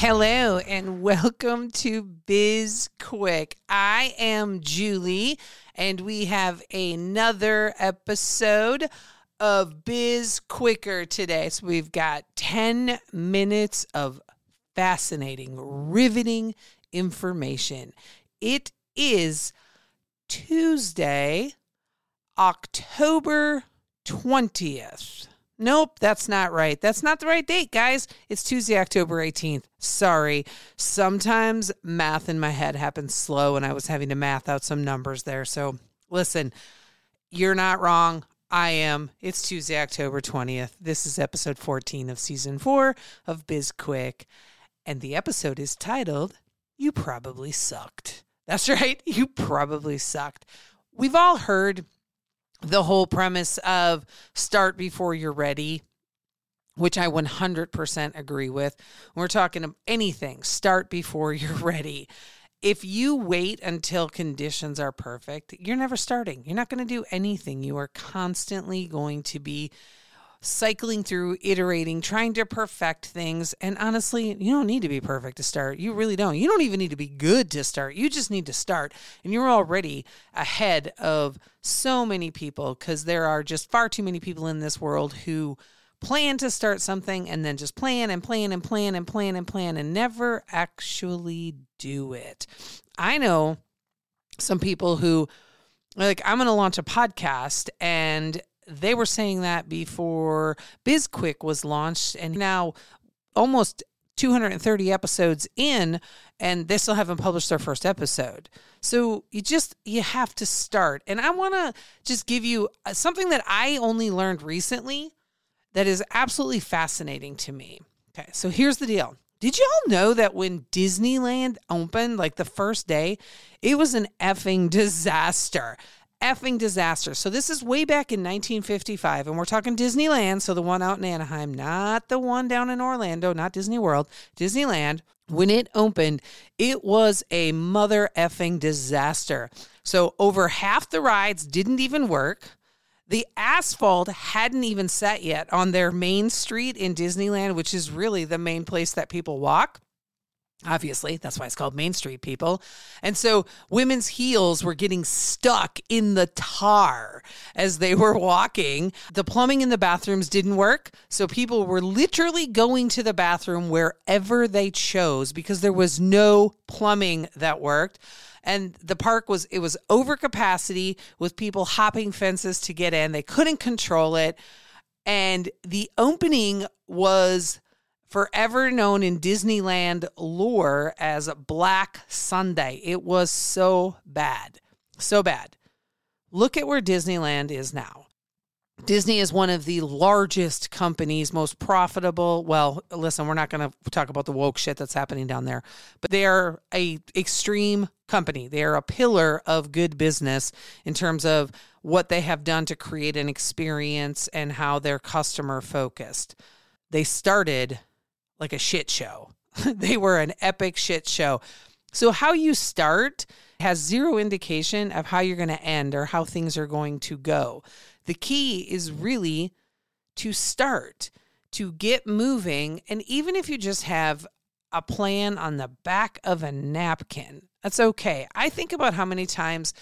Hello and welcome to Biz Quick. I am Julie, and we have another episode of Biz Quicker today. So we've got 10 minutes of fascinating, riveting information. It is Tuesday, October 20th. Nope, that's not right. That's not the right date, guys. It's Tuesday, October 18th. Sorry. Sometimes math in my head happens slow and I was having to math out some numbers there. So listen, you're not wrong. I am. It's Tuesday, October 20th. This is episode 14 of season four of Biz Quick. And the episode is titled, You Probably Sucked. That's right. You probably sucked. We've all heard the whole premise of start before you're ready, which I 100% agree with. We're talking anything, start before you're ready. If you wait until conditions are perfect, you're never starting. You're not going to do anything. You are constantly going to be cycling through, iterating, trying to perfect things. And honestly, you don't need to be perfect to start. You really don't. You don't even need to be good to start. You just need to start. And you're already ahead of so many people because there are just far too many people in this world who plan to start something and then just plan and plan and plan and plan and plan and never actually do it. I know some people who like I'm going to launch a podcast and they were saying that before BizQuick was launched, and now almost 230 episodes in, and they still haven't published their first episode. So you just you have to start. And I want to just give you uh, something that I only learned recently that is absolutely fascinating to me. Okay, so here's the deal. Did you all know that when Disneyland opened, like the first day, it was an effing disaster? Effing disaster. So this is way back in 1955, and we're talking Disneyland. So the one out in Anaheim, not the one down in Orlando, not Disney World, Disneyland. When it opened, it was a mother effing disaster. So over half the rides didn't even work. The asphalt hadn't even set yet on their main street in Disneyland, which is really the main place that people walk. Obviously, that's why it's called Main Street People. And so women's heels were getting stuck in the tar as they were walking. The plumbing in the bathrooms didn't work. So people were literally going to the bathroom wherever they chose because there was no plumbing that worked. And the park was, it was over capacity with people hopping fences to get in. They couldn't control it. And the opening was forever known in Disneyland lore as Black Sunday. It was so bad. So bad. Look at where Disneyland is now. Disney is one of the largest companies, most profitable. Well, listen, we're not going to talk about the woke shit that's happening down there, but they are a extreme company. They are a pillar of good business in terms of what they have done to create an experience and how they're customer focused. They started like a shit show. they were an epic shit show. So, how you start has zero indication of how you're going to end or how things are going to go. The key is really to start, to get moving. And even if you just have a plan on the back of a napkin, that's okay. I think about how many times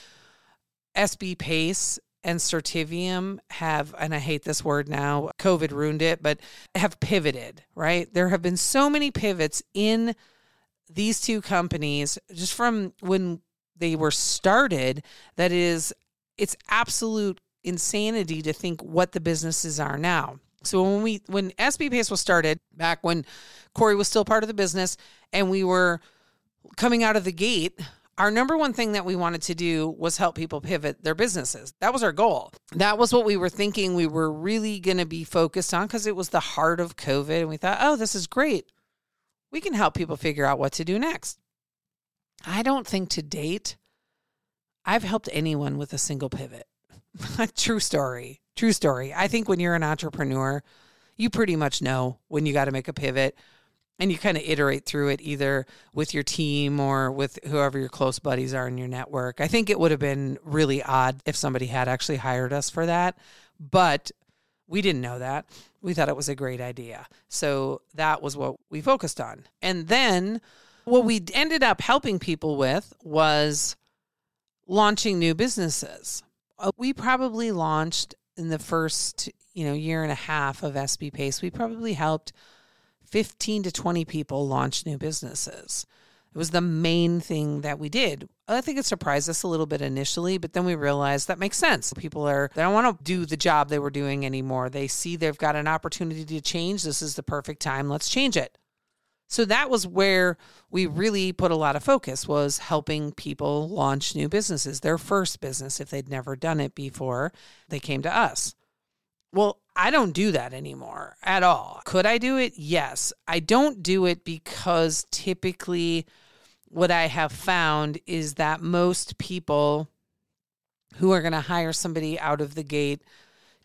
SB Pace and Certivium have, and I hate this word now, COVID ruined it, but have pivoted, right? There have been so many pivots in these two companies just from when they were started that is, it's absolute insanity to think what the businesses are now. So when we when SB Pace was started back when Corey was still part of the business and we were coming out of the gate our number one thing that we wanted to do was help people pivot their businesses. That was our goal. That was what we were thinking we were really going to be focused on because it was the heart of COVID. And we thought, oh, this is great. We can help people figure out what to do next. I don't think to date I've helped anyone with a single pivot. True story. True story. I think when you're an entrepreneur, you pretty much know when you got to make a pivot and you kind of iterate through it either with your team or with whoever your close buddies are in your network. I think it would have been really odd if somebody had actually hired us for that, but we didn't know that. We thought it was a great idea. So that was what we focused on. And then what we ended up helping people with was launching new businesses. Uh, we probably launched in the first, you know, year and a half of SB Pace, we probably helped 15 to 20 people launch new businesses. It was the main thing that we did. I think it surprised us a little bit initially, but then we realized that makes sense. People are, they don't want to do the job they were doing anymore. They see they've got an opportunity to change. This is the perfect time. Let's change it. So that was where we really put a lot of focus was helping people launch new businesses, their first business if they'd never done it before, they came to us. Well, I don't do that anymore at all. Could I do it? Yes. I don't do it because typically what I have found is that most people who are going to hire somebody out of the gate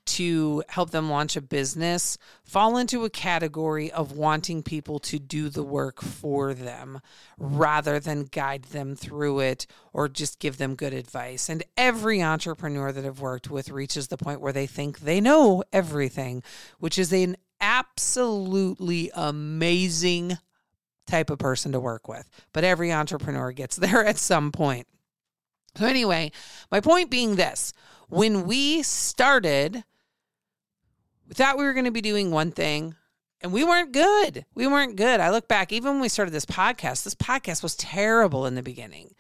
to help them launch a business fall into a category of wanting people to do the work for them rather than guide them through it or just give them good advice. And every entrepreneur that I've worked with reaches the point where they think they know everything, which is an absolutely amazing type of person to work with. But every entrepreneur gets there at some point. So, anyway, my point being this when we started, we thought we were going to be doing one thing and we weren't good. We weren't good. I look back, even when we started this podcast, this podcast was terrible in the beginning.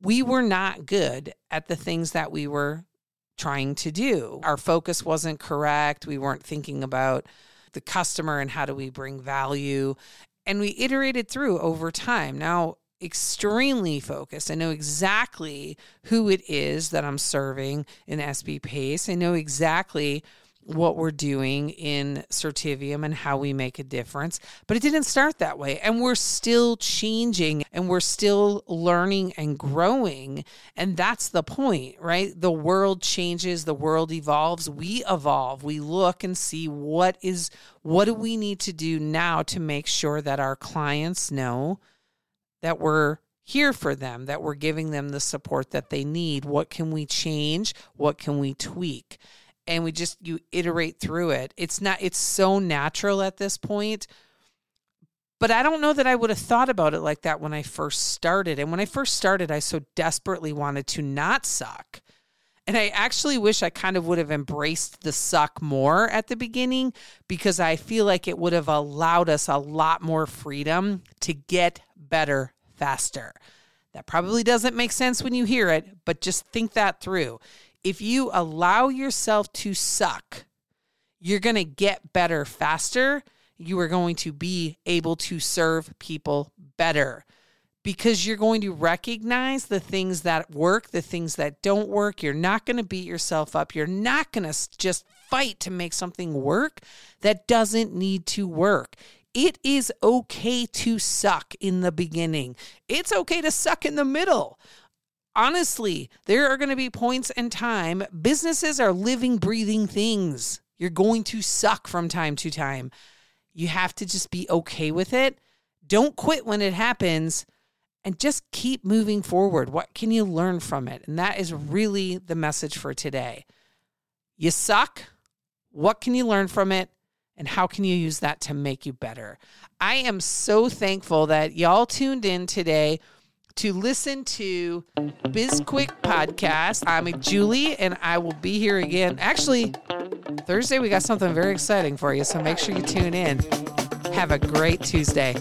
We were not good at the things that we were trying to do. Our focus wasn't correct. We weren't thinking about the customer and how do we bring value. And we iterated through over time. Now, extremely focused. I know exactly who it is that I'm serving in SB Pace. I know exactly what we're doing in Certivium and how we make a difference. But it didn't start that way. And we're still changing and we're still learning and growing. And that's the point, right? The world changes, the world evolves, we evolve. We look and see what is what do we need to do now to make sure that our clients know that we're here for them, that we're giving them the support that they need. What can we change? What can we tweak? And we just you iterate through it. It's not it's so natural at this point. But I don't know that I would have thought about it like that when I first started. And when I first started, I so desperately wanted to not suck. And I actually wish I kind of would have embraced the suck more at the beginning because I feel like it would have allowed us a lot more freedom to get better faster. That probably doesn't make sense when you hear it, but just think that through if you allow yourself to suck, you're going to get better faster. You are going to be able to serve people better because you're going to recognize the things that work, the things that don't work. You're not going to beat yourself up. You're not going to just fight to make something work that doesn't need to work. It is okay to suck in the beginning. It's okay to suck in the middle honestly, there are going to be points in time. Businesses are living, breathing things. You're going to suck from time to time. You have to just be okay with it. Don't quit when it happens and just keep moving forward. What can you learn from it? And that is really the message for today. You suck. What can you learn from it? And how can you use that to make you better? I am so thankful that y'all tuned in today to listen to BizQuick podcast. I'm Julie, and I will be here again. Actually, Thursday, we got something very exciting for you, so make sure you tune in. Have a great Tuesday.